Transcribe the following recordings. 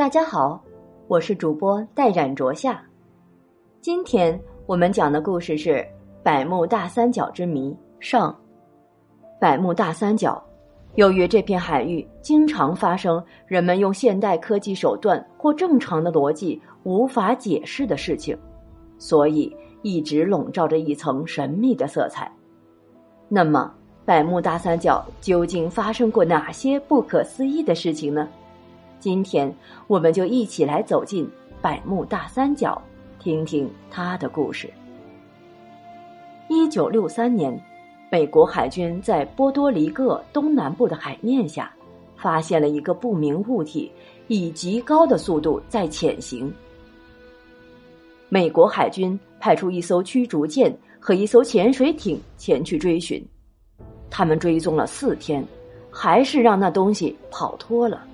大家好，我是主播戴冉卓夏。今天我们讲的故事是百慕大三角之谜上。百慕大三角，由于这片海域经常发生人们用现代科技手段或正常的逻辑无法解释的事情，所以一直笼罩着一层神秘的色彩。那么，百慕大三角究竟发生过哪些不可思议的事情呢？今天，我们就一起来走进百慕大三角，听听他的故事。一九六三年，美国海军在波多黎各东南部的海面下，发现了一个不明物体，以极高的速度在潜行。美国海军派出一艘驱逐舰和一艘潜水艇前去追寻，他们追踪了四天，还是让那东西跑脱了。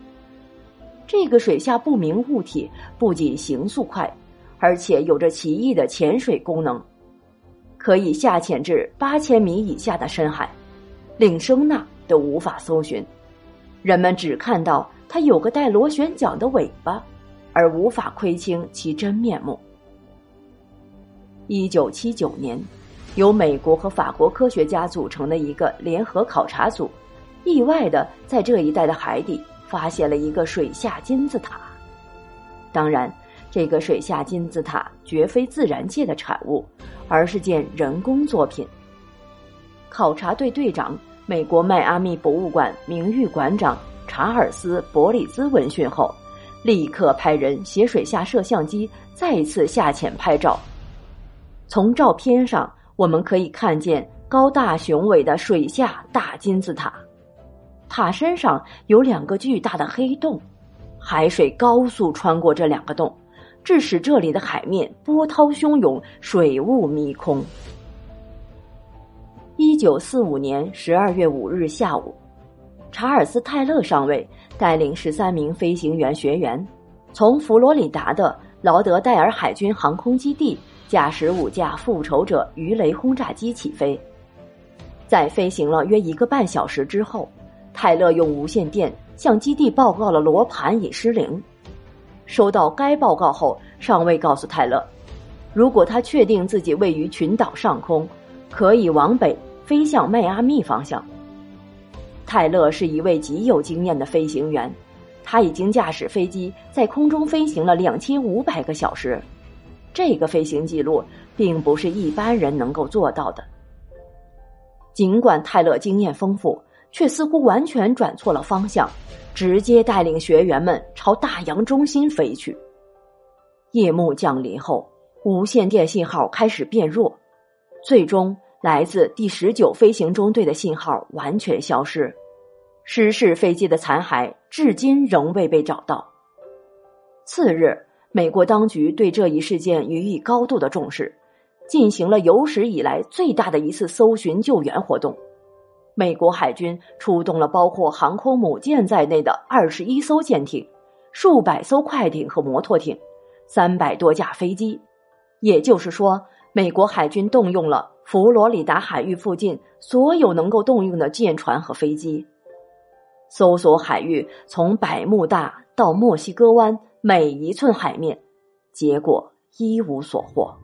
这个水下不明物体不仅行速快，而且有着奇异的潜水功能，可以下潜至八千米以下的深海，令声呐都无法搜寻。人们只看到它有个带螺旋桨的尾巴，而无法窥清其真面目。一九七九年，由美国和法国科学家组成的一个联合考察组，意外的在这一带的海底。发现了一个水下金字塔，当然，这个水下金字塔绝非自然界的产物，而是件人工作品。考察队队长、美国迈阿密博物馆名誉馆长查尔斯·伯里兹闻讯后，立刻派人携水下摄像机再次下潜拍照。从照片上我们可以看见高大雄伟的水下大金字塔。塔身上有两个巨大的黑洞，海水高速穿过这两个洞，致使这里的海面波涛汹涌，水雾迷空。一九四五年十二月五日下午，查尔斯·泰勒上尉带领十三名飞行员学员，从佛罗里达的劳德代尔海军航空基地驾驶五架复仇者鱼雷轰炸机起飞，在飞行了约一个半小时之后。泰勒用无线电向基地报告了罗盘已失灵。收到该报告后，上尉告诉泰勒，如果他确定自己位于群岛上空，可以往北飞向迈阿密方向。泰勒是一位极有经验的飞行员，他已经驾驶飞机在空中飞行了两千五百个小时，这个飞行记录并不是一般人能够做到的。尽管泰勒经验丰富。却似乎完全转错了方向，直接带领学员们朝大洋中心飞去。夜幕降临后，无线电信号开始变弱，最终来自第十九飞行中队的信号完全消失。失事飞机的残骸至今仍未被找到。次日，美国当局对这一事件予以高度的重视，进行了有史以来最大的一次搜寻救援活动。美国海军出动了包括航空母舰在内的二十一艘舰艇、数百艘快艇和摩托艇、三百多架飞机，也就是说，美国海军动用了佛罗里达海域附近所有能够动用的舰船和飞机，搜索海域从百慕大到墨西哥湾每一寸海面，结果一无所获。